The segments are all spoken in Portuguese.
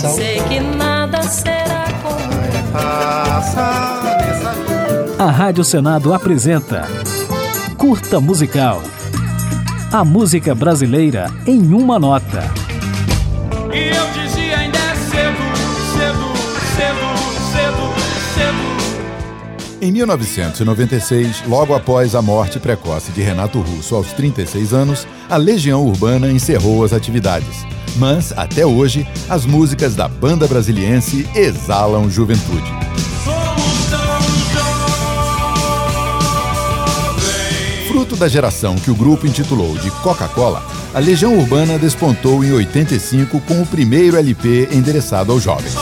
coração. Sei que nada será como A Rádio Senado apresenta Curta Musical. A música brasileira em uma nota. E eu dizia ainda é cedo, cedo, cedo, cedo, cedo. Em 1996, logo após a morte precoce de Renato Russo aos 36 anos, a Legião Urbana encerrou as atividades. Mas, até hoje, as músicas da banda brasiliense exalam juventude. Fruto da geração que o grupo intitulou de Coca-Cola, a Legião Urbana despontou em 85 com o primeiro LP endereçado aos jovens.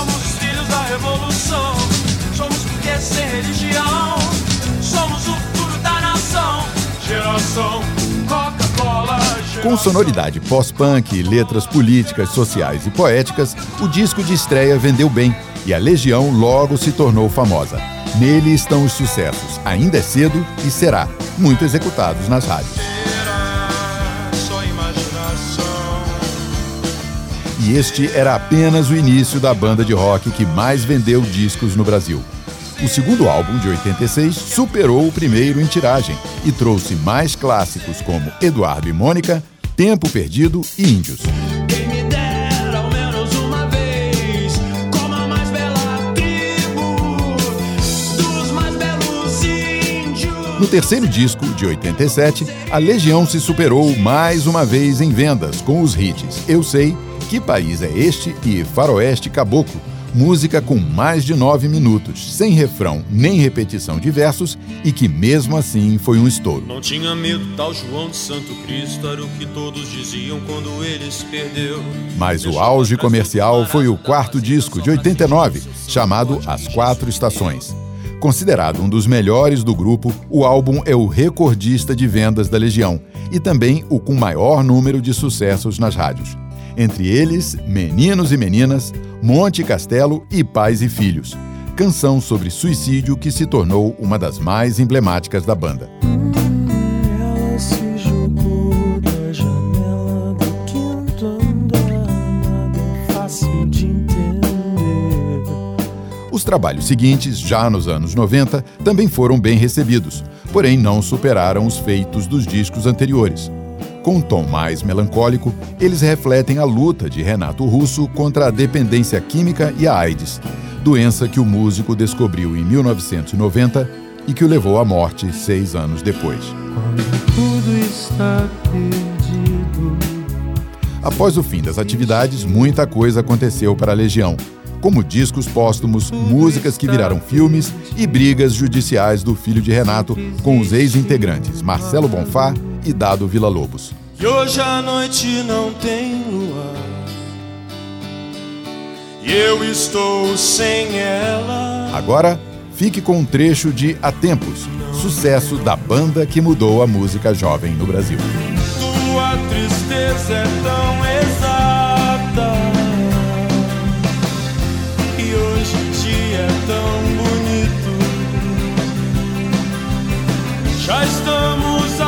Com sonoridade pós-punk letras políticas, sociais e poéticas, o disco de estreia vendeu bem e a Legião logo se tornou famosa. Nele estão os sucessos Ainda é Cedo e Será, muito executados nas rádios. E este era apenas o início da banda de rock que mais vendeu discos no Brasil. O segundo álbum, de 86, superou o primeiro em tiragem e trouxe mais clássicos como Eduardo e Mônica, Tempo Perdido e Índios. No terceiro disco, de 87, a Legião se superou mais uma vez em vendas com os hits Eu Sei, Que País é Este e Faroeste Caboclo, música com mais de nove minutos, sem refrão nem repetição de versos e que mesmo assim foi um estouro. Não tinha medo, tal João de Santo Cristo era o que todos diziam quando ele se perdeu. Mas o auge comercial foi o quarto disco, de 89, chamado As Quatro Estações. Considerado um dos melhores do grupo, o álbum é o recordista de vendas da Legião e também o com maior número de sucessos nas rádios. Entre eles, Meninos e Meninas, Monte Castelo e Pais e Filhos. Canção sobre suicídio que se tornou uma das mais emblemáticas da banda. Os trabalhos seguintes, já nos anos 90, também foram bem recebidos, porém não superaram os feitos dos discos anteriores. Com um tom mais melancólico, eles refletem a luta de Renato Russo contra a dependência química e a AIDS, doença que o músico descobriu em 1990 e que o levou à morte seis anos depois. Quando tudo está perdido, Após o fim das atividades, muita coisa aconteceu para a Legião, como discos póstumos, músicas que viraram filmes e brigas judiciais do filho de Renato com os ex-integrantes Marcelo Bonfá e Dado Villa-Lobos. E hoje a noite não tem lua. E eu estou sem ela. Agora, fique com um trecho de A Tempos, sucesso da banda que mudou a música jovem no Brasil. Tua tristeza é tão exata. E hoje o dia é tão bonito. Já estamos acostumados